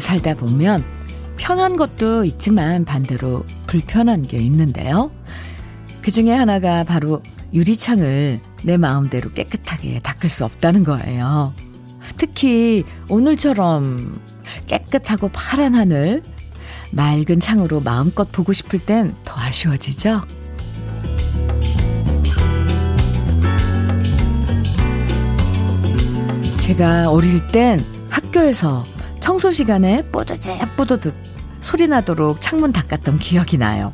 살다 보면 편한 것도 있지만 반대로 불편한 게 있는데요. 그 중에 하나가 바로 유리창을 내 마음대로 깨끗하게 닦을 수 없다는 거예요. 특히 오늘처럼 깨끗하고 파란 하늘, 맑은 창으로 마음껏 보고 싶을 땐 더 아쉬워지죠? 제가 어릴 땐 학교에서 청소 시간에 뽀드득 뽀드득 소리 나도록 창문 닦았던 기억이 나요.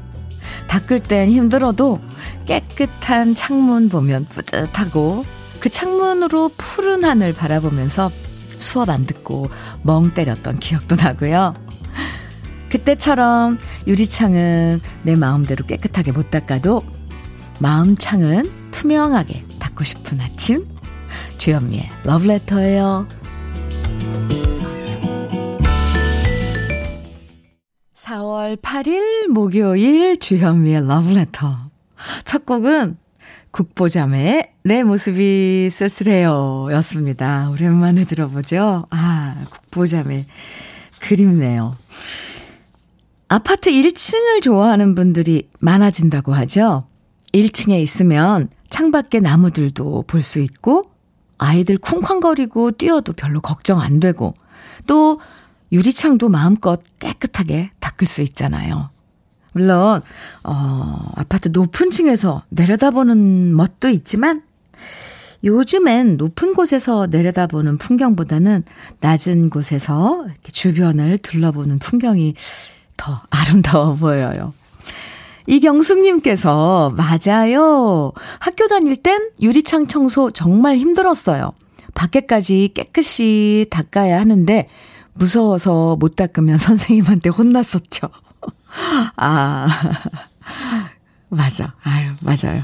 닦을 땐 힘들어도 깨끗한 창문 보면 뿌듯하고 그 창문으로 푸른 하늘 바라보면서 수업 안 듣고 멍 때렸던 기억도 나고요. 그때처럼 유리창은 내 마음대로 깨끗하게 못 닦아도 마음창은 투명하게 닦고 싶은 아침 주현미의 러브레터예요. 4월 8일 목요일 주현미의 러브레터. 첫 곡은 국보자매의 내 모습이 쓸쓸해요 였습니다. 오랜만에 들어보죠? 아, 국보자매. 그립네요. 아파트 1층을 좋아하는 분들이 많아진다고 하죠? 1층에 있으면 창밖에 나무들도 볼 수 있고, 아이들 쿵쾅거리고 뛰어도 별로 걱정 안 되고, 또 유리창도 마음껏 깨끗하게 닦을 수 있잖아요. 물론, 어, 아파트 높은 층에서 내려다보는 멋도 있지만, 요즘엔 높은 곳에서 내려다보는 풍경보다는 낮은 곳에서 주변을 둘러보는 풍경이 더 아름다워 보여요. 이경숙님께서, 맞아요. 학교 다닐 땐 유리창 청소 정말 힘들었어요. 밖에까지 깨끗이 닦아야 하는데, 무서워서 못 닦으면 선생님한테 혼났었죠. 아, 맞아. 아유, 맞아요.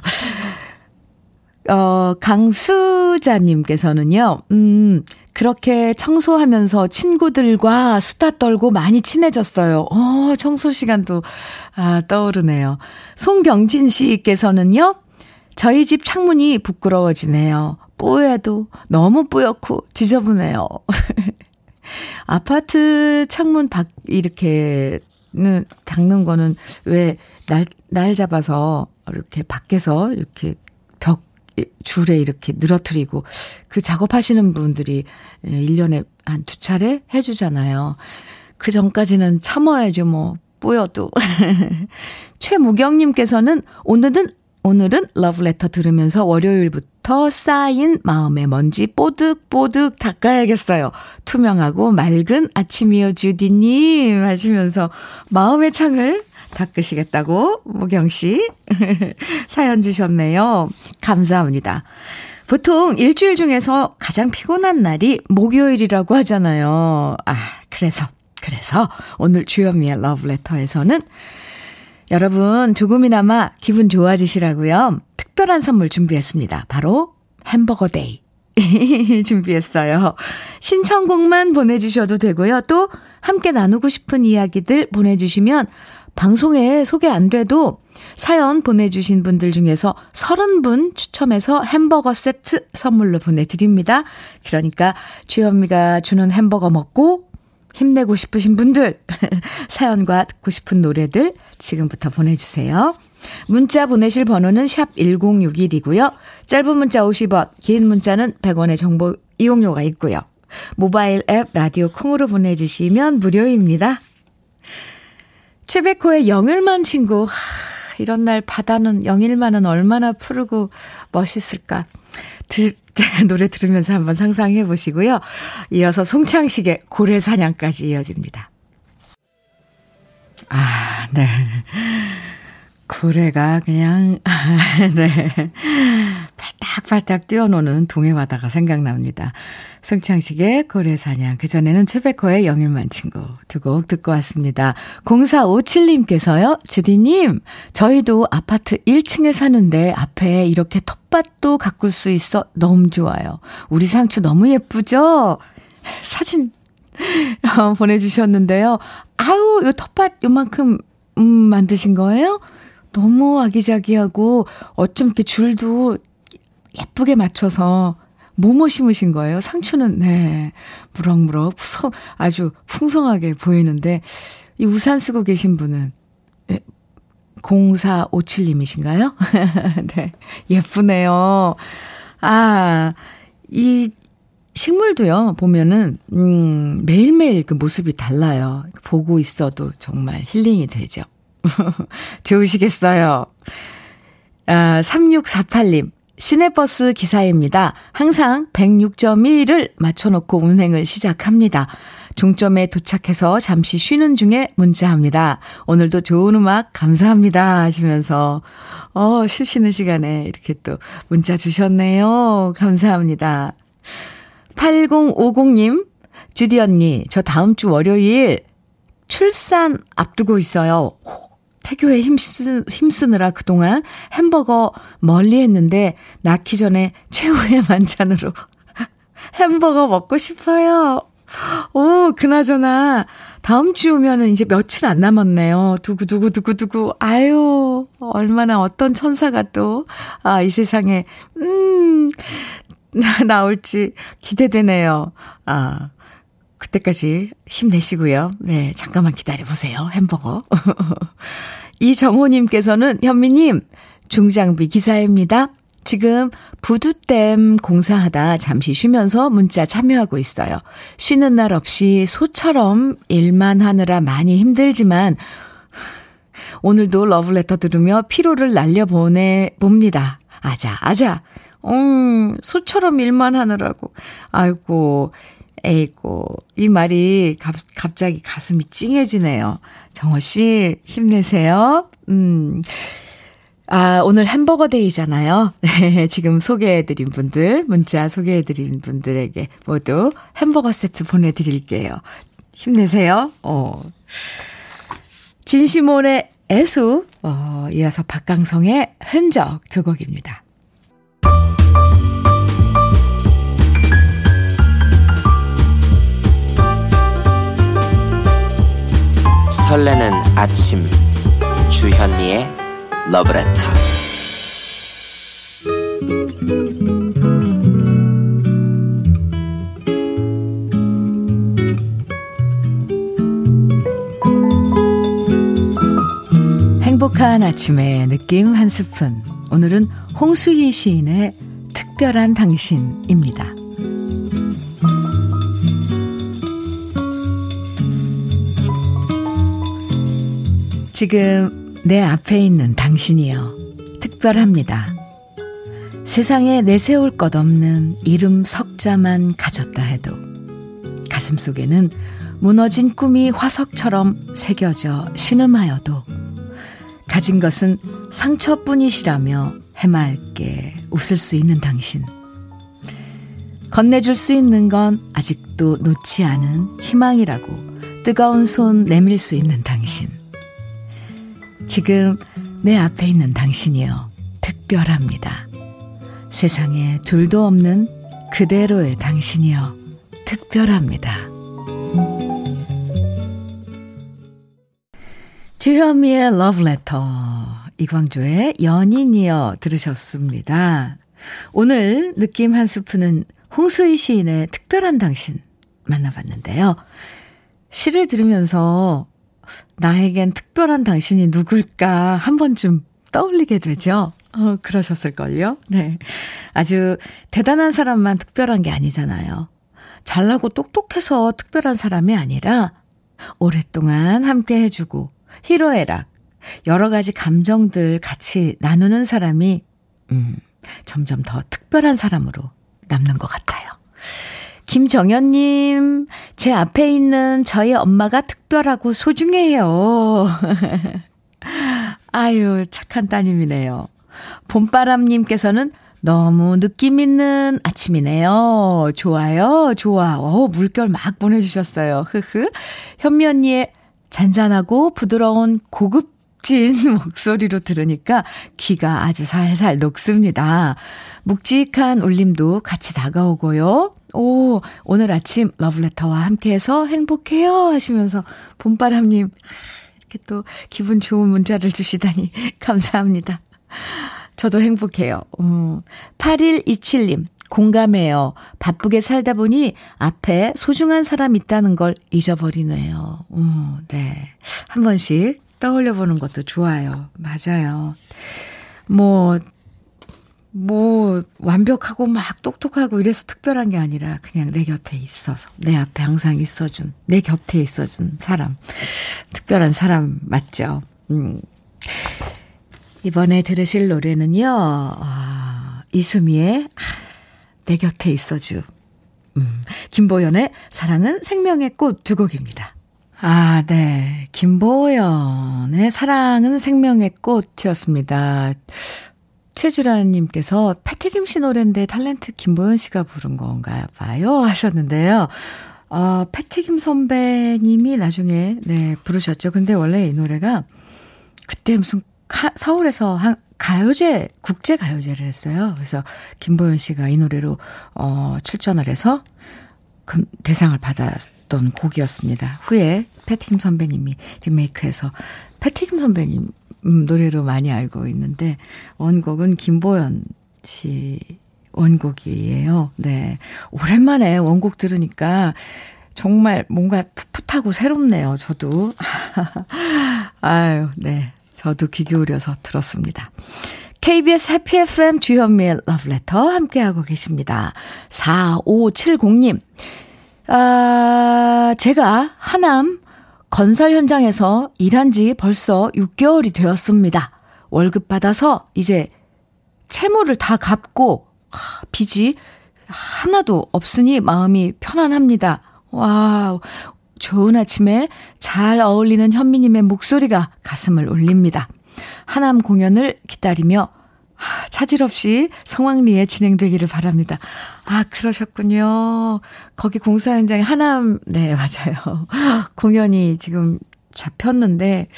어, 강수자님께서는요, 음, 그렇게 청소하면서 친구들과 수다 떨고 많이 친해졌어요. 어, 청소 시간도, 아, 떠오르네요. 송경진 씨께서는요, 저희 집 창문이 부끄러워지네요. 뿌에도 너무 뿌옇고 지저분해요. 아파트 창문 밖 이렇게는 닦는 거는 왜 날, 날 잡아서 이렇게 밖에서 이렇게 벽 줄에 이렇게 늘어뜨리고 그 작업하시는 분들이 1년에 한 두 차례 해 주잖아요. 그 전까지는 참아야죠, 뭐. 뿌여도. 최무경님께서는 오늘은 오늘은 러브레터 들으면서 월요일부터 쌓인 마음의 먼지 뽀득뽀득 닦아야겠어요. 투명하고 맑은 아침이요, 주디님. 하시면서 마음의 창을 닦으시겠다고, 모경씨. 사연 주셨네요. 감사합니다. 보통 일주일 중에서 가장 피곤한 날이 목요일이라고 하잖아요. 아, 그래서, 그래서 오늘 주현미의 러브레터에서는 여러분 조금이나마 기분 좋아지시라고요. 특별한 선물 준비했습니다. 바로 햄버거 day. 준비했어요. 신청곡만 보내주셔도 되고요. 또 함께 나누고 싶은 이야기들 보내주시면 방송에 소개 안 돼도 사연 보내주신 분들 중에서 30분 추첨해서 햄버거 세트 선물로 보내드립니다. 그러니까 주현미가 주는 햄버거 먹고 힘내고 싶으신 분들, 사연과 듣고 싶은 노래들 지금부터 보내주세요. 문자 보내실 번호는 샵 1061이고요. 짧은 문자 50원, 긴 문자는 100원의 정보 이용료가 있고요. 모바일 앱 라디오 콩으로 보내주시면 무료입니다. 최백호의 영일만 친구. 하, 이런 날 바다는 영일만은 얼마나 푸르고 멋있을까. 들, 노래 들으면서 한번 상상해 보시고요. 이어서 송창식의 고래 사냥까지 이어집니다. 아, 네. 고래가 그냥, 네. 팔딱팔딱 뛰어노는 동해 바다가 생각납니다. 승창식의 고래사냥, 그전에는 최백호의 영일만 친구 두 곡 듣고 왔습니다. 0457님께서요, 주디님, 저희도 아파트 1층에 사는데 앞에 이렇게 텃밭도 가꿀 수 있어 너무 좋아요. 우리 상추 너무 예쁘죠? 사진 어, 보내주셨는데요. 아우, 요 텃밭 요만큼, 음, 만드신 거예요? 너무 아기자기하고 어쩜 이렇게 줄도 예쁘게 맞춰서 뭐뭐 심으신 거예요? 상추는, 네, 무럭무럭, 아주 풍성하게 보이는데, 이 우산 쓰고 계신 분은, 0457님이신가요? 네, 예쁘네요. 아, 이 식물도요, 보면은, 음, 매일매일 그 모습이 달라요. 보고 있어도 정말 힐링이 되죠. 좋으시겠어요. 아, 3648님. 시내버스 기사입니다. 항상 106.1을 맞춰놓고 운행을 시작합니다. 종점에 도착해서 잠시 쉬는 중에 문자합니다. 오늘도 좋은 음악 감사합니다 하시면서 어 쉬시는 시간에 이렇게 또 문자 주셨네요. 감사합니다. 8050님 주디 언니 저 다음 주 월요일 출산 앞두고 있어요. 태교에 힘쓰, 힘쓰느라 그동안 햄버거 멀리 했는데 낳기 전에 최후의 만찬으로 햄버거 먹고 싶어요. 오, 그나저나 다음 주면은 이제 며칠 안 남았네요. 두구두구두구두구. 아유, 얼마나 어떤 천사가 또, 아, 이 세상에, 음, 나올지 기대되네요. 아, 그때까지 힘내시고요. 네, 잠깐만 기다려보세요. 햄버거. 이정호님께서는 현미님, 중장비 기사입니다. 지금 부두댐 공사하다 잠시 쉬면서 문자 참여하고 있어요. 쉬는 날 없이 소처럼 일만 하느라 많이 힘들지만 오늘도 러브레터 들으며 피로를 날려보내 봅니다. 아자, 아자. 음, 소처럼 일만 하느라고. 아이고, 에이고, 이 말이 갑, 갑자기 가슴이 찡해지네요. 정호 씨, 힘내세요. 음. 아, 오늘 햄버거 데이잖아요. 네, 지금 소개해드린 분들, 문자 소개해드린 분들에게 모두 햄버거 세트 보내드릴게요. 힘내세요. 어. 진시몬의 애수, 어, 이어서 박강성의 흔적 두 곡입니다. 설레는 아침 주현미의 러브레터 행복한 아침의 느낌 한 스푼 오늘은 홍수희 시인의 특별한 당신입니다. 지금 내 앞에 있는 당신이여 특별합니다. 세상에 내세울 것 없는 이름 석자만 가졌다 해도 가슴 속에는 무너진 꿈이 화석처럼 새겨져 신음하여도 가진 것은 상처뿐이시라며 해맑게 웃을 수 있는 당신. 건네줄 수 있는 건 아직도 놓지 않은 희망이라고 뜨거운 손 내밀 수 있는 당신. 지금 내 앞에 있는 당신이요. 특별합니다. 세상에 둘도 없는 그대로의 당신이요. 특별합니다. 주현미의 러브레터, 이광조의 연인이여 들으셨습니다. 오늘 느낌 한 스푼은 홍수희 시인의 특별한 당신 만나봤는데요. 시를 들으면서 나에겐 특별한 당신이 누굴까 한 번쯤 떠올리게 되죠. 어, 그러셨을걸요? 네. 아주 대단한 사람만 특별한 게 아니잖아요. 잘나고 똑똑해서 특별한 사람이 아니라 오랫동안 함께 해주고 희로애락, 여러 가지 감정들 같이 나누는 사람이, 음, 점점 더 특별한 사람으로 남는 것 같아요. 김정현님, 제 앞에 있는 저희 엄마가 특별하고 소중해요. 아유, 착한 따님이네요. 봄바람님께서는 너무 느낌 있는 아침이네요. 좋아요, 좋아. 어, 물결 막 보내주셨어요. 흐흐. 현미 언니의 잔잔하고 부드러운 고급진 목소리로 들으니까 귀가 아주 살살 녹습니다. 묵직한 울림도 같이 다가오고요. 오, 오늘 아침 러브레터와 함께해서 행복해요 하시면서 봄바람님 이렇게 또 기분 좋은 문자를 주시다니 감사합니다. 저도 행복해요. 음, 8127님, 공감해요. 바쁘게 살다 보니 앞에 소중한 사람 있다는 걸 잊어버리네요. 음, 네. 한 번씩 떠올려 보는 것도 좋아요. 맞아요. 뭐, 뭐, 완벽하고 막 똑똑하고 이래서 특별한 게 아니라 그냥 내 곁에 있어서, 내 앞에 항상 있어준, 내 곁에 있어준 사람. 특별한 사람 맞죠? 음. 이번에 들으실 노래는요, 아, 이수미의 내 곁에 있어주. 음, 김보연의 사랑은 생명의 꽃 두 곡입니다. 아, 네. 김보연의 사랑은 생명의 꽃이었습니다. 최주라님께서 패티김 씨 노래인데 탤런트 김보연 씨가 부른 건가 봐요 하셨는데요. 어, 패티김 선배님이 나중에 네 부르셨죠. 근데 원래 이 노래가 그때 무슨 카, 서울에서 한 가요제 국제 가요제를 했어요. 그래서 김보연 씨가 이 노래로 어 출전을 해서 그 대상을 받았던 곡이었습니다. 후에 패티김 선배님이 리메이크해서 패티김 선배님 음, 노래로 많이 알고 있는데 원곡은 김보연 씨 원곡이에요. 네. 오랜만에 원곡 들으니까 정말 뭔가 풋풋하고 새롭네요. 저도. 아유, 네. 저도 귀 기울여서 들었습니다. KBS 해피 FM 주현미의 러브레터 함께하고 계십니다. 4570님. 아, 제가 하남 건설 현장에서 일한 지 벌써 6개월이 되었습니다. 월급 받아서 이제 채무를 다 갚고 빚이 하나도 없으니 마음이 편안합니다. Wow. 좋은 아침에 잘 어울리는 현미님의 목소리가 가슴을 울립니다. 하남 공연을 기다리며 차질 없이 성황리에 진행되기를 바랍니다. 아, 그러셨군요. 거기 공사 현장에 하남, 네, 맞아요. 공연이 지금 잡혔는데,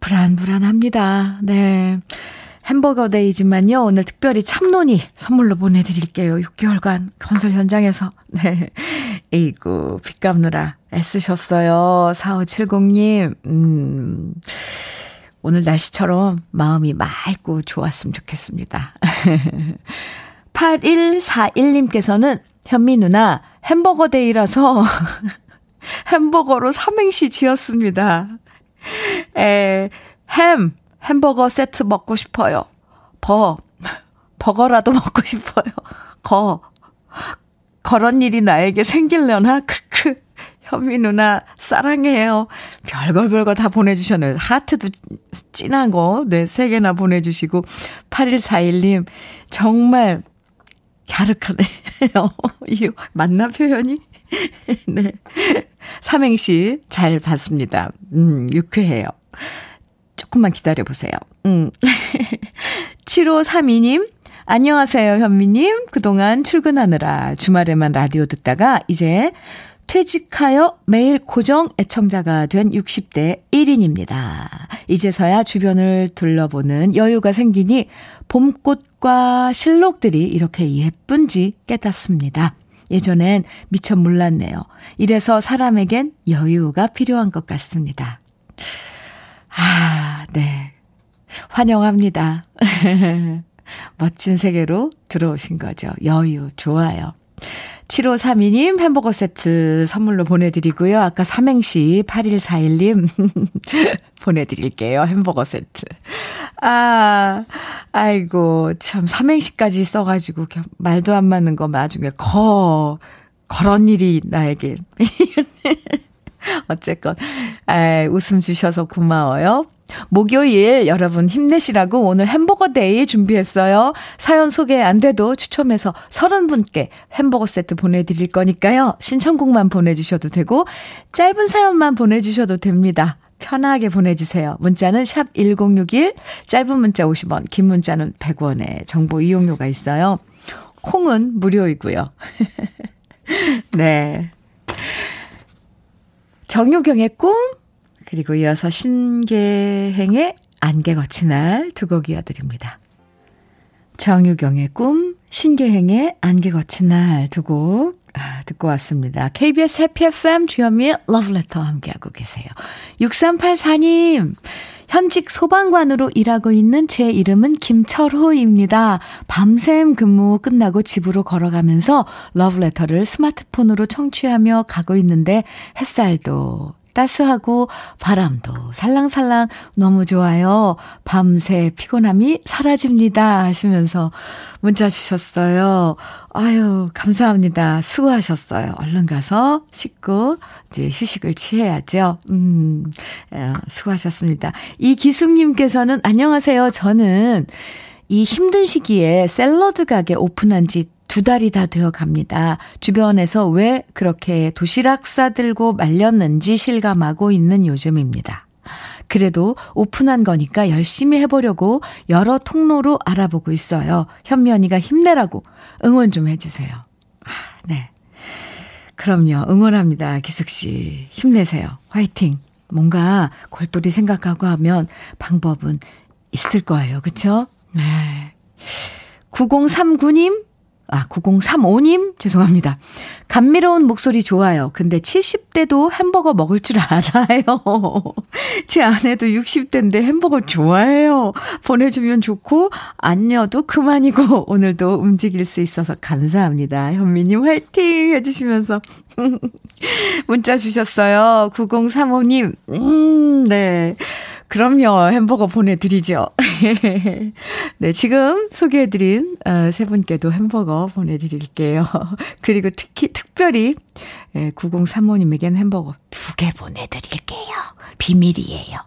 불안불안합니다. 네. 햄버거 데이지만요. 오늘 특별히 참논이 선물로 보내드릴게요. 6개월간 건설 현장에서. 네. 에이구, 빚 갚느라 애쓰셨어요. 4570님. 음. 오늘 날씨처럼 마음이 맑고 좋았으면 좋겠습니다. 8141님께서는 현미 누나 햄버거 데이라서 햄버거로 삼행시 지었습니다. 에, 햄, 햄버거 세트 먹고 싶어요. 버, 버거라도 먹고 싶어요. 거, 그런 일이 나에게 생길려나? 크크. 현미 누나, 사랑해요. 별걸 별거 다 보내주셨네요. 하트도 진한 거, 네, 세 개나 보내주시고. 8141님, 정말, 갸륵하네요. 이거 맞나 표현이? 네. 삼행시 잘 봤습니다. 음, 유쾌해요. 조금만 기다려보세요. 음. 7532님, 안녕하세요, 현미님. 그동안 출근하느라 주말에만 라디오 듣다가 이제 퇴직하여 매일 고정 애청자가 된 60대 1인입니다. 이제서야 주변을 둘러보는 여유가 생기니 봄꽃과 실록들이 이렇게 예쁜지 깨닫습니다. 예전엔 미처 몰랐네요. 이래서 사람에겐 여유가 필요한 것 같습니다. 아, 네. 환영합니다. 멋진 세계로 들어오신 거죠. 여유, 좋아요. 7532님 햄버거 세트 선물로 보내드리고요. 아까 삼행시 8141님 보내드릴게요. 햄버거 세트. 아, 아이고, 참, 삼행시까지 써가지고, 말도 안 맞는 거 나중에 거, 그런 일이 나에게. 어쨌건, 아, 웃음 주셔서 고마워요. 목요일 여러분 힘내시라고 오늘 햄버거 day 준비했어요. 사연 소개 안 돼도 추첨해서 30분께 햄버거 세트 보내드릴 거니까요. 신청곡만 보내주셔도 되고 짧은 사연만 보내주셔도 됩니다. 편하게 보내주세요. 문자는 샵 1061, 짧은 문자 50원, 긴 문자는 100원의 정보 이용료가 있어요. 콩은 무료이고요. 네. 정유경의 꿈 그리고 이어서 신계행의 안개 거친 날 두 곡 이어드립니다. 정유경의 꿈, 신계행의 안개 거친 날 두곡 아, 듣고 왔습니다. KBS 해피 FM 주현미의 러브레터 함께하고 계세요. 6384님, 현직 소방관으로 일하고 있는 제 이름은 김철호입니다. 밤샘 근무 끝나고 집으로 걸어가면서 러브레터를 스마트폰으로 청취하며 가고 있는데 햇살도 따스하고 바람도 살랑살랑 너무 좋아요. 밤새 피곤함이 사라집니다. 하시면서 문자 주셨어요. 아유, 감사합니다. 수고하셨어요. 얼른 가서 씻고 이제 휴식을 취해야죠. 음, 예, 수고하셨습니다. 이기숙님께서는 안녕하세요. 저는 이 힘든 시기에 샐러드 가게 오픈한 지 두 달이 다 되어 갑니다. 주변에서 왜 그렇게 도시락 싸들고 말렸는지 실감하고 있는 요즘입니다. 그래도 오픈한 거니까 열심히 해보려고 여러 통로로 알아보고 있어요. 현면이가 힘내라고 응원 좀 해주세요. 아, 네. 그럼요. 응원합니다. 기숙씨. 힘내세요. 화이팅. 뭔가 골똘히 생각하고 하면 방법은 있을 거예요. 그쵸? 네. 9039님, 아, 9035님, 죄송합니다. 감미로운 목소리 좋아요. 근데 70대도 햄버거 먹을 줄 알아요. 제 아내도 60대인데 햄버거 좋아해요. 보내주면 좋고, 안녀도 그만이고, 오늘도 움직일 수 있어서 감사합니다. 현미님 화이팅! 해주시면서. 문자 주셨어요. 9035님. 음, 네. 그럼요. 햄버거 보내드리죠. 네, 지금 소개해드린 어, 세 분께도 햄버거 보내드릴게요. 그리고 특히, 특별히 9035님에겐 햄버거 두 개 보내드릴게요. 비밀이에요.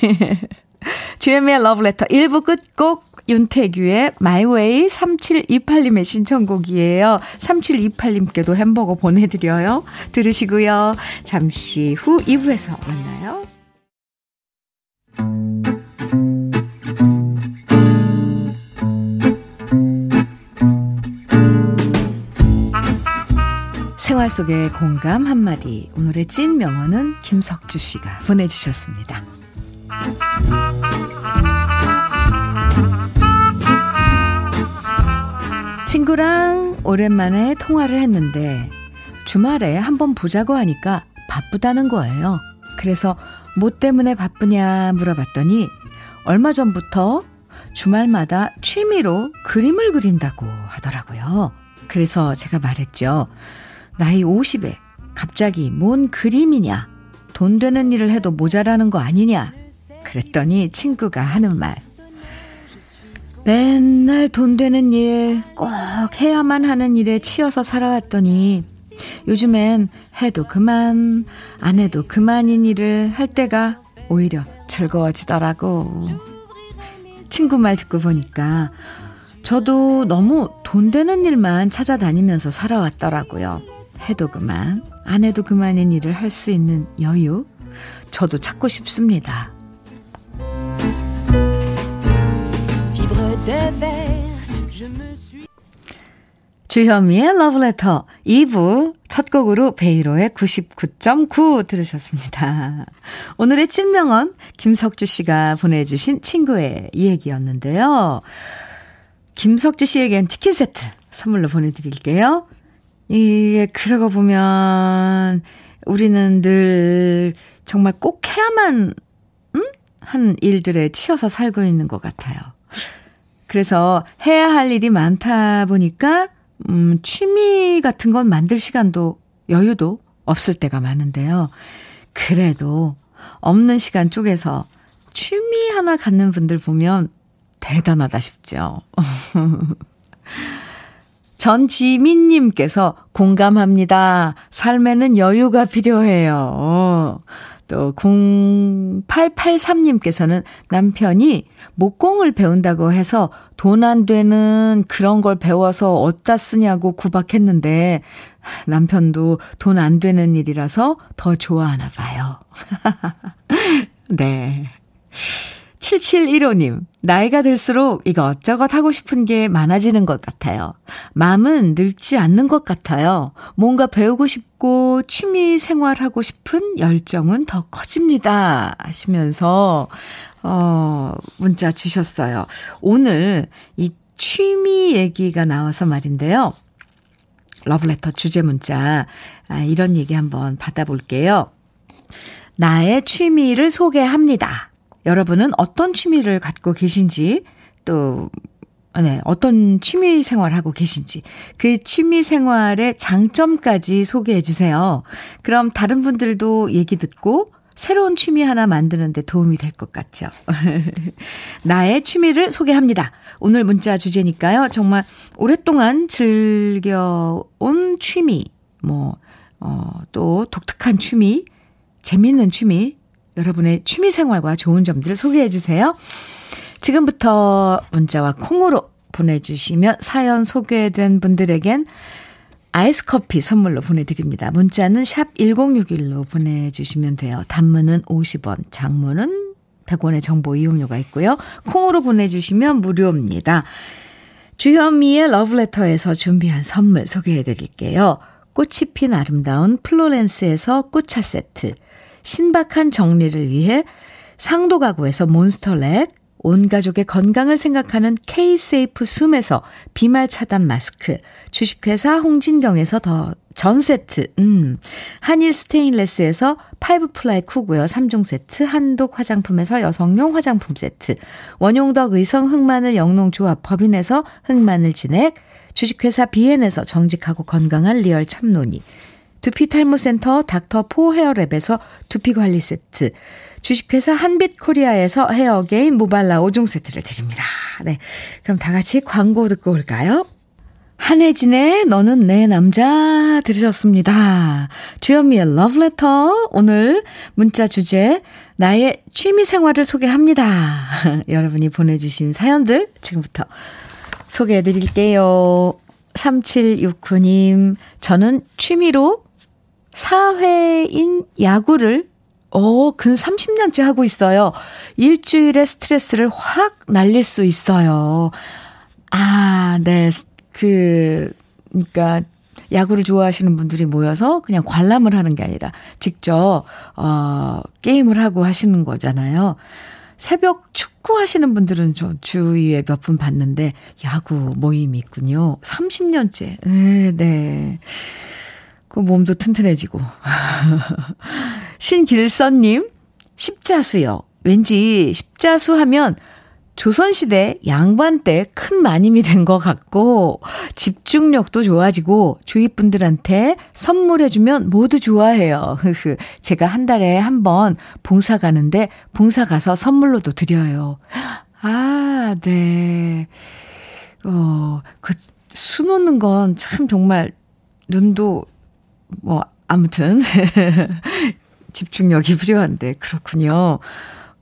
주현미의 러브레터 1부 끝곡 윤태규의 마이웨이 3728님의 신청곡이에요. 3728님께도 햄버거 보내드려요. 들으시고요. 잠시 후 2부에서 만나요. 생활 속의 공감 한마디. 오늘의 찐 명언은 김석주 씨가 보내주셨습니다. 친구랑 오랜만에 통화를 했는데 주말에 한번 보자고 하니까 바쁘다는 거예요. 그래서 뭐 때문에 바쁘냐 물어봤더니 얼마 전부터 주말마다 취미로 그림을 그린다고 하더라고요. 그래서 제가 말했죠. 나이 50에 갑자기 뭔 그림이냐? 돈 되는 일을 해도 모자라는 거 아니냐? 그랬더니 친구가 하는 말. 맨날 돈 되는 일, 꼭 해야만 하는 일에 치여서 살아왔더니 요즘엔 해도 그만, 안 해도 그만인 일을 할 때가 오히려 즐거워지더라고. 친구 말 듣고 보니까 저도 너무 돈 되는 일만 찾아다니면서 살아왔더라고요. 해도 그만, 안 해도 그만인 일을 할 수 있는 여유. 저도 찾고 싶습니다. 주현미의 러브레터 2부 첫 곡으로 베이로의 99.9 들으셨습니다. 오늘의 찐명언 김석주 씨가 보내주신 친구의 이야기였는데요. 김석주 씨에겐 치킨 세트 선물로 보내드릴게요. 이게 그러고 보면 우리는 늘 정말 꼭 해야만 음? 한 일들에 치여서 살고 있는 것 같아요. 그래서 해야 할 일이 많다 보니까 음, 취미 같은 건 만들 시간도 여유도 없을 때가 많은데요. 그래도 없는 시간 쪽에서 취미 하나 갖는 분들 보면 대단하다 싶죠. 전지민님께서 공감합니다. 삶에는 여유가 필요해요. 또 0883님께서는 남편이 목공을 배운다고 해서 돈 안 되는 그런 걸 배워서 어디다 쓰냐고 구박했는데 남편도 돈 안 되는 일이라서 더 좋아하나 봐요. 네. 7715님, 나이가 들수록 이것저것 하고 싶은 게 많아지는 것 같아요. 마음은 늙지 않는 것 같아요. 뭔가 배우고 싶고 취미 생활하고 싶은 열정은 더 커집니다. 하시면서, 어, 문자 주셨어요. 오늘 이 취미 얘기가 나와서 말인데요. 러브레터 주제 문자, 아, 이런 얘기 한번 받아볼게요. 나의 취미를 소개합니다. 여러분은 어떤 취미를 갖고 계신지 또 네, 어떤 취미 생활하고 계신지 그 취미 생활의 장점까지 소개해 주세요. 그럼 다른 분들도 얘기 듣고 새로운 취미 하나 만드는데 도움이 될 것 같죠. 나의 취미를 소개합니다. 오늘 문자 주제니까요. 정말 오랫동안 즐겨온 취미, 뭐, 어, 또 독특한 취미, 재밌는 취미, 여러분의 취미 생활과 좋은 점들을 소개해 주세요. 지금부터 문자와 콩으로 보내주시면 사연 소개된 분들에겐 아이스 커피 선물로 보내드립니다. 문자는 샵 1061로 보내주시면 돼요. 단문은 50원, 장문은 100원의 정보 이용료가 있고요. 콩으로 보내주시면 무료입니다. 주현미의 러브레터에서 준비한 선물 소개해 드릴게요. 꽃이 핀 아름다운 플로렌스에서 꽃차 세트, 신박한 정리를 위해 상도 가구에서 몬스터렉, 온 가족의 건강을 생각하는 K-세이프 숨에서 비말 차단 마스크, 주식회사 홍진경에서 더 전 세트, 음, 한일 스테인레스에서 five ply cookware 3종 세트, 한독 화장품에서 여성용 화장품 세트, 원용덕 의성 흑마늘 영농조합 법인에서 흑마늘 진액, 주식회사 비엔에서 정직하고 건강한 리얼 참노니, 두피 탈모 센터 닥터 포 헤어랩에서 두피 관리 세트, 주식회사 한빛 코리아에서 헤어 게인 모발라 5종 세트를 드립니다. 네. 그럼 다 같이 광고 듣고 올까요? 한혜진의 너는 내 남자 들으셨습니다. 주현미의 러브레터 오늘 문자 주제 나의 취미 생활을 소개합니다. 여러분이 보내주신 사연들 지금부터 소개해 드릴게요. 3769님 저는 취미로 사회인 야구를 어, 근 30년째 하고 있어요. 일주일의 스트레스를 확 날릴 수 있어요. 아, 네. 그, 그니까, 야구를 좋아하시는 분들이 모여서 그냥 관람을 하는 게 아니라 직접, 어, 게임을 하고 하시는 거잖아요. 새벽 축구 하시는 분들은 저 주위에 몇 분 봤는데, 야구 모임이 있군요. 30년째. 네, 네. 그 몸도 튼튼해지고. 신길선님, 십자수요. 왠지 십자수 하면 조선시대 양반 때 큰 마님이 된 것 같고, 집중력도 좋아지고, 주위 분들한테 선물해주면 모두 좋아해요. 흐흐. 제가 한 달에 한 번 봉사 가는데, 봉사 가서 선물로도 드려요. 아, 네. 어, 그, 수 놓는 건 참 정말 눈도 뭐, 아무튼. 집중력이 필요한데, 그렇군요.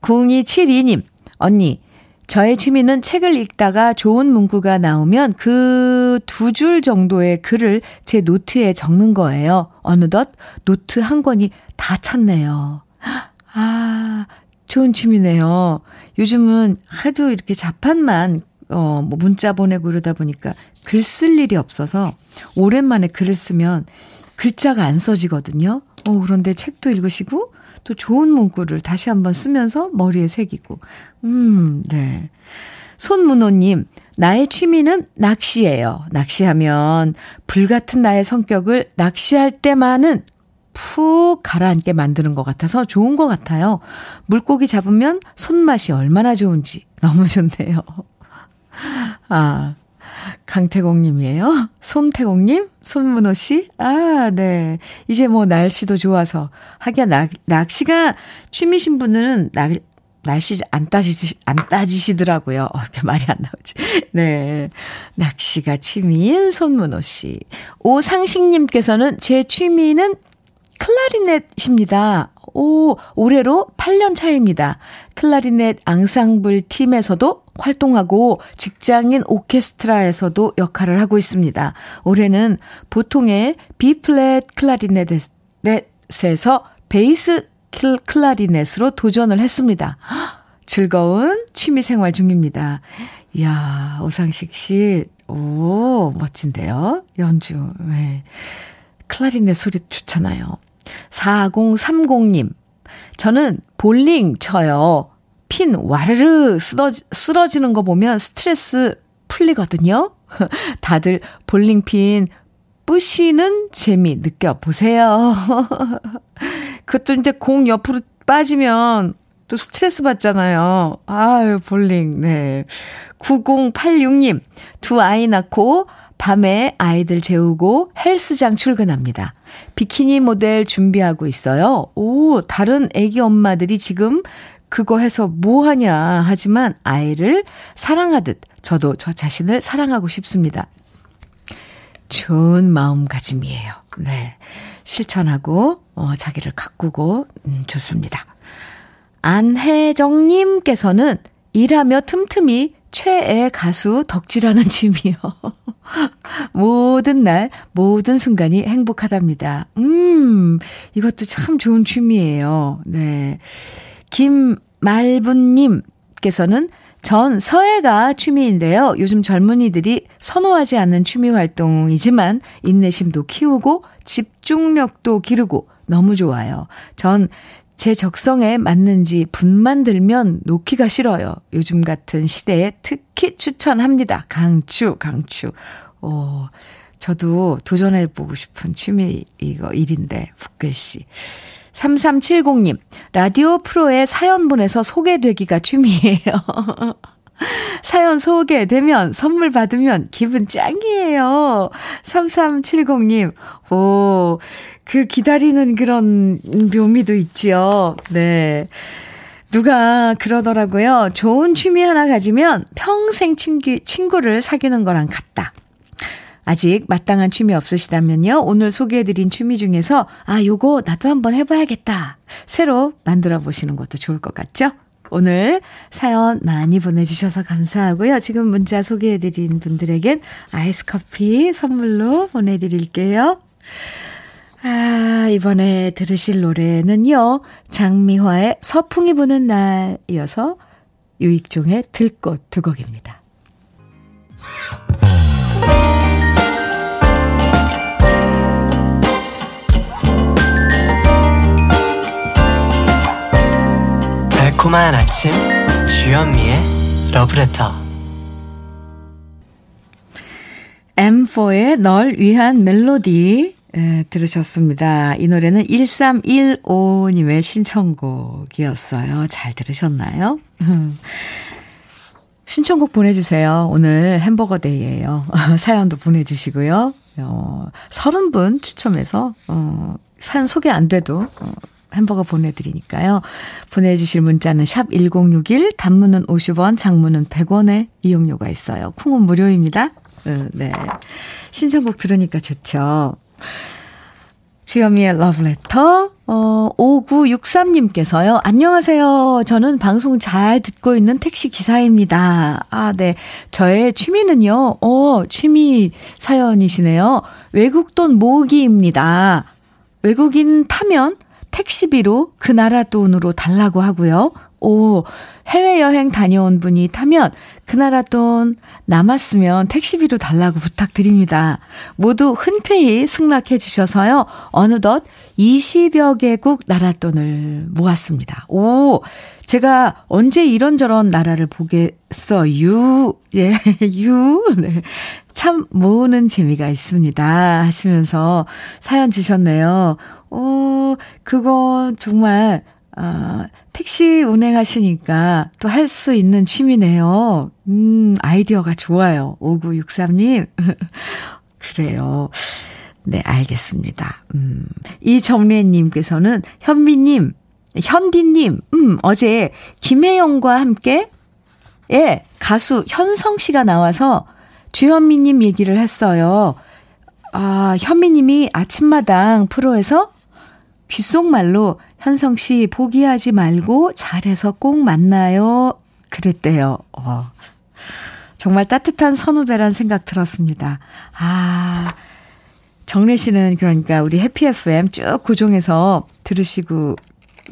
0272님, 언니, 저의 취미는 책을 읽다가 좋은 문구가 나오면 그 두 줄 정도의 글을 제 노트에 적는 거예요. 어느덧 노트 한 권이 다 찼네요. 아, 좋은 취미네요. 요즘은 하도 이렇게 자판만, 어, 뭐 문자 보내고 이러다 보니까 글 쓸 일이 없어서 오랜만에 글을 쓰면 글자가 안 써지거든요. 어, 그런데 책도 읽으시고 또 좋은 문구를 다시 한번 쓰면서 머리에 새기고. 음, 네. 손문호님, 나의 취미는 낚시예요. 낚시하면 불같은 나의 성격을 낚시할 때만은 푹 가라앉게 만드는 것 같아서 좋은 것 같아요. 물고기 잡으면 손맛이 얼마나 좋은지 너무 좋네요. 아, 강태공님이에요. 손태공님? 손문호 씨? 아, 네. 이제 뭐 날씨도 좋아서. 하기야, 낚, 낚시가 취미신 분은 낚, 날씨 안 따지시, 안 따지시더라고요. 어, 말이 안 나오지. 네. 낚시가 취미인 손문호 씨. 오상식님께서는 제 취미는 클라리넷입니다. 오, 올해로 8년 차입니다. 클라리넷 앙상블 팀에서도 활동하고 직장인 오케스트라에서도 역할을 하고 있습니다. 올해는 보통의 B플랫 클라리넷에서 베이스 클라리넷으로 도전을 했습니다. 즐거운 취미 생활 중입니다. 이야, 오상식 씨, 오, 멋진데요? 연주, 네. 클라리넷 소리 좋잖아요. 4030님, 저는 볼링 쳐요. 핀 와르르 쓰러지, 쓰러지는 거 보면 스트레스 풀리거든요. 다들 볼링핀 뿌시는 재미 느껴보세요. 그것도 이제 공 옆으로 빠지면 또 스트레스 받잖아요. 아유, 볼링, 네. 9086님, 두 아이 낳고 밤에 아이들 재우고 헬스장 출근합니다. 비키니 모델 준비하고 있어요. 오, 다른 애기 엄마들이 지금 그거 해서 뭐 하냐 하지만 아이를 사랑하듯 저도 저 자신을 사랑하고 싶습니다. 좋은 마음가짐이에요. 네. 실천하고, 어, 자기를 가꾸고, 음, 좋습니다. 안혜정님께서는 일하며 틈틈이 최애 가수 덕질하는 취미요. 모든 날, 모든 순간이 행복하답니다. 음, 이것도 참 좋은 취미예요. 네. 김말분님께서는 전 서예가 취미인데요. 요즘 젊은이들이 선호하지 않는 취미 활동이지만 인내심도 키우고 집중력도 기르고 너무 좋아요. 전 제 적성에 맞는지 분만 들면 놓기가 싫어요. 요즘 같은 시대에 특히 추천합니다. 강추, 강추. 오, 저도 도전해보고 싶은 취미, 이거 일인데, 북글씨. 3370님, 라디오 프로에 사연 보내서 소개되기가 취미예요. 사연 소개되면 선물 받으면 기분 짱이에요. 3370님, 오, 그 기다리는 그런 묘미도 있지요. 네. 누가 그러더라고요. 좋은 취미 하나 가지면 평생 친구, 친구를 사귀는 거랑 같다. 아직 마땅한 취미 없으시다면요. 오늘 소개해드린 취미 중에서, 아, 요거 나도 한번 해봐야겠다. 새로 만들어 보시는 것도 좋을 것 같죠? 오늘 사연 많이 보내주셔서 감사하고요. 지금 문자 소개해드린 분들에겐 아이스 커피 선물로 보내드릴게요. 아, 이번에 들으실 노래는요. 장미화의 서풍이 부는 날 이어서 유익종의 들꽃 두 곡입니다. 달콤한 아침 주현미의 러브레터 M4의 널 위한 멜로디 에, 들으셨습니다. 이 노래는 1315님의 신청곡이었어요. 잘 들으셨나요? 신청곡 보내주세요. 오늘 햄버거 데이예요. 사연도 보내주시고요. 어, 30분 추첨해서 어, 사연 소개 안 돼도 어, 햄버거 보내드리니까요. 보내주실 문자는 샵 1061, 단문은 50원, 장문은 100원의 이용료가 있어요. 콩은 무료입니다. 어, 네. 신청곡 들으니까 좋죠. 주현미의 러브레터, 어, 5963님께서요. 안녕하세요. 저는 방송 잘 듣고 있는 택시 기사입니다. 아, 네. 저의 취미는요, 어, 취미 사연이시네요. 외국 돈 모으기입니다. 외국인 타면 택시비로 그 나라 돈으로 달라고 하고요. 오, 해외여행 다녀온 분이 타면 그 나라 돈 남았으면 택시비로 달라고 부탁드립니다. 모두 흔쾌히 승낙해 주셔서요. 어느덧 20여 개국 나라 돈을 모았습니다. 오, 제가 언제 이런저런 나라를 보겠어요. 예, 유. 네. 참 모으는 재미가 있습니다. 하시면서 사연 주셨네요. 오, 그거 정말 아, 택시 운행하시니까 또 할 수 있는 취미네요. 음, 아이디어가 좋아요. 5963님. 그래요. 네, 알겠습니다. 음, 이정래님께서는 현미님, 현디님, 음, 어제 김혜영과 함께, 예, 가수 현성 씨가 나와서 주현미님 얘기를 했어요. 아, 현미님이 아침마당 프로에서 귓속말로 현성 씨 포기하지 말고 잘해서 꼭 만나요. 그랬대요. 어. 정말 따뜻한 선후배란 생각 들었습니다. 아, 정래 씨는 그러니까 우리 해피 FM 쭉 고정해서 들으시고,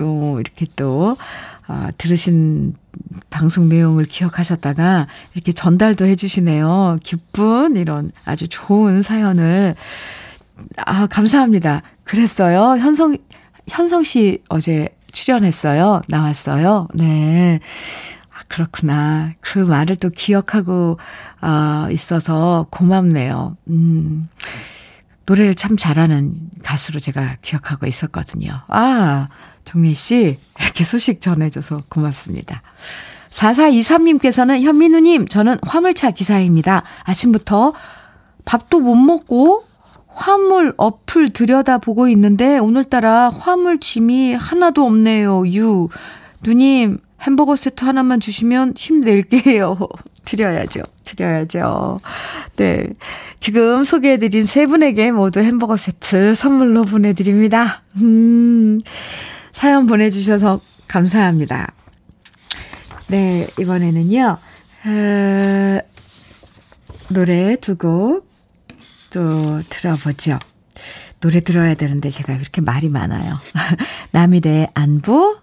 어, 이렇게 또, 어, 들으신 방송 내용을 기억하셨다가 이렇게 전달도 해주시네요. 기쁜 이런 아주 좋은 사연을. 아, 감사합니다. 그랬어요. 현성, 현성 씨 어제 출연했어요. 나왔어요. 네. 아, 그렇구나. 그 말을 또 기억하고, 어, 있어서 고맙네요. 음. 노래를 참 잘하는 가수로 제가 기억하고 있었거든요. 아, 정미 씨, 이렇게 소식 전해줘서 고맙습니다. 4423님께서는 현민우님, 저는 화물차 기사입니다. 아침부터 밥도 못 먹고 화물 어플 들여다보고 있는데 오늘따라 화물 짐이 하나도 없네요. 유. 누님, 햄버거 세트 하나만 주시면 힘낼게요. 드려야죠. 드려야죠. 네. 지금 소개해드린 세 분에게 모두 햄버거 세트 선물로 보내드립니다. 음, 사연 보내주셔서 감사합니다. 네, 이번에는요, 어, 노래 두 곡 또 들어보죠. 노래 들어야 되는데 제가 이렇게 말이 많아요. 남일의 안부,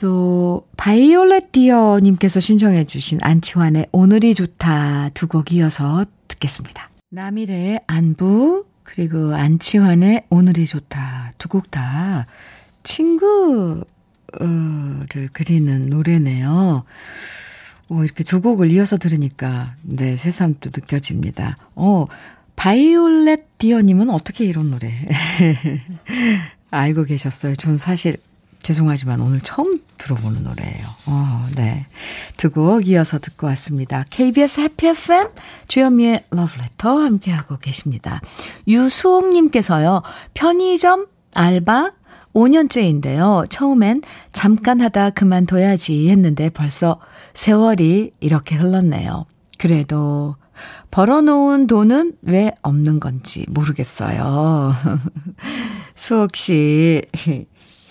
또 바이올렛 디어님께서 신청해 주신 안치환의 오늘이 좋다 두 곡 이어서 듣겠습니다. 남일의 안부 그리고 안치환의 오늘이 좋다 두 곡 다 친구를 그리는 노래네요. 어, 이렇게 두 곡을 이어서 들으니까 네 새삼 또 느껴집니다. 어 바이올렛 디어님은 어떻게 이런 노래 알고 계셨어요? 전 사실 죄송하지만 오늘 처음 들어보는 노래예요. 어, 네. 두 곡 이어서 듣고 왔습니다. KBS 해피 FM 주현미의 러브레터 함께하고 계십니다. 유수옥님께서요. 편의점 알바 5년째인데요. 처음엔 잠깐 하다 그만둬야지 했는데 벌써 세월이 이렇게 흘렀네요. 그래도 벌어놓은 돈은 왜 없는 건지 모르겠어요. 수옥 씨,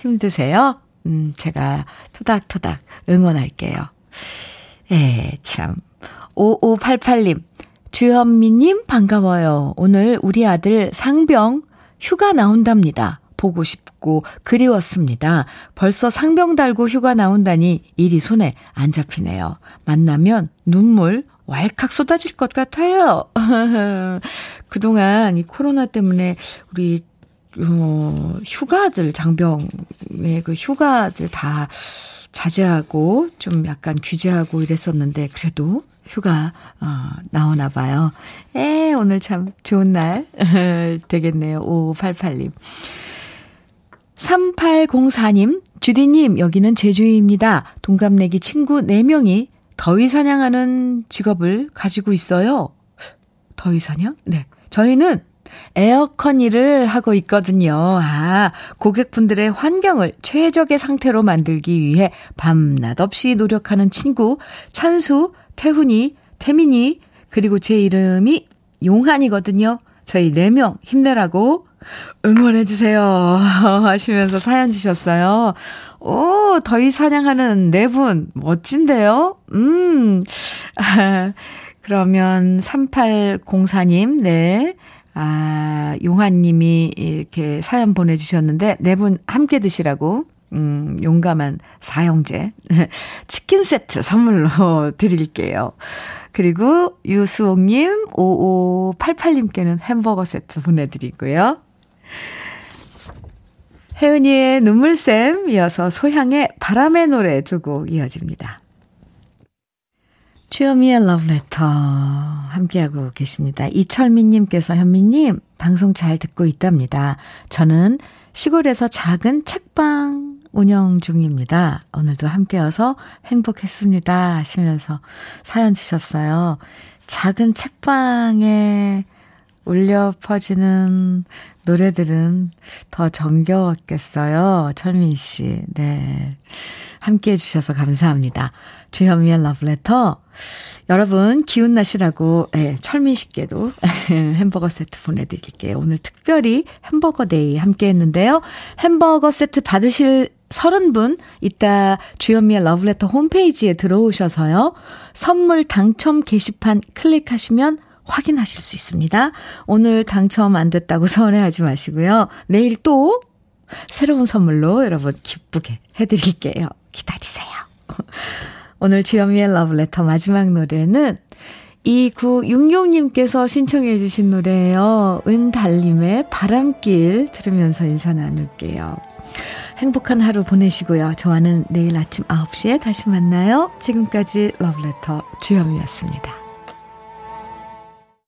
힘드세요? 음, 제가 토닥토닥 응원할게요. 에, 참. 5588님, 주현미님 반가워요. 오늘 우리 아들 상병 휴가 나온답니다. 보고 싶고 그리웠습니다. 벌써 상병 달고 휴가 나온다니 일이 손에 안 잡히네요. 만나면 눈물 왈칵 쏟아질 것 같아요. 그동안 이 코로나 때문에 우리 어, 휴가들, 장병의 그 휴가들 다 자제하고 좀 약간 규제하고 이랬었는데 그래도 휴가 어, 나오나 봐요. 에 오늘 참 좋은 날 되겠네요. 5588님. 3804님, 주디님, 여기는 제주입니다. 동갑내기 친구 4명이 더위 사냥하는 직업을 가지고 있어요. 더위 사냥? 네. 저희는 에어컨 일을 하고 있거든요. 아, 고객분들의 환경을 최적의 상태로 만들기 위해 밤낮 없이 노력하는 친구, 찬수, 태훈이, 태민이, 그리고 제 이름이 용한이거든요. 저희 4명 힘내라고 응원해주세요. 하시면서 사연 주셨어요. 오, 더위 사냥하는 네 분, 멋진데요? 음, 아, 그러면 3804님, 네. 아, 용환님이 이렇게 사연 보내주셨는데, 네 분 함께 드시라고, 음, 용감한 사형제. 치킨 세트 선물로 드릴게요. 그리고 유수옥님, 5588님께는 햄버거 세트 보내드리고요. 혜은이의 눈물샘 이어서 소향의 바람의 노래 두고 이어집니다. 주여미의 러브레터 함께하고 계십니다. 이철민님께서 현미님 방송 잘 듣고 있답니다. 저는 시골에서 작은 책방 운영 중입니다. 오늘도 함께여서 행복했습니다 하시면서 사연 주셨어요. 작은 책방에 울려 퍼지는 노래들은 더 정겨웠겠어요. 철민 씨. 네. 함께 해주셔서 감사합니다. 주현미의 러브레터. 여러분, 기운 나시라고, 네, 철민 씨께도 햄버거 세트 보내드릴게요. 오늘 특별히 햄버거 day 함께 했는데요. 햄버거 세트 받으실 30분, 이따 주현미의 러브레터 홈페이지에 들어오셔서요. 선물 당첨 게시판 클릭하시면 확인하실 수 있습니다. 오늘 당첨 안 됐다고 서운해하지 마시고요. 내일 또 새로운 선물로 여러분 기쁘게 해드릴게요. 기다리세요. 오늘 주현미의 러브레터 마지막 노래는 2966님께서 신청해 주신 노래예요. 은달님의 바람길 들으면서 인사 나눌게요. 행복한 하루 보내시고요. 저와는 내일 아침 9시에 다시 만나요. 지금까지 러브레터 주현미였습니다.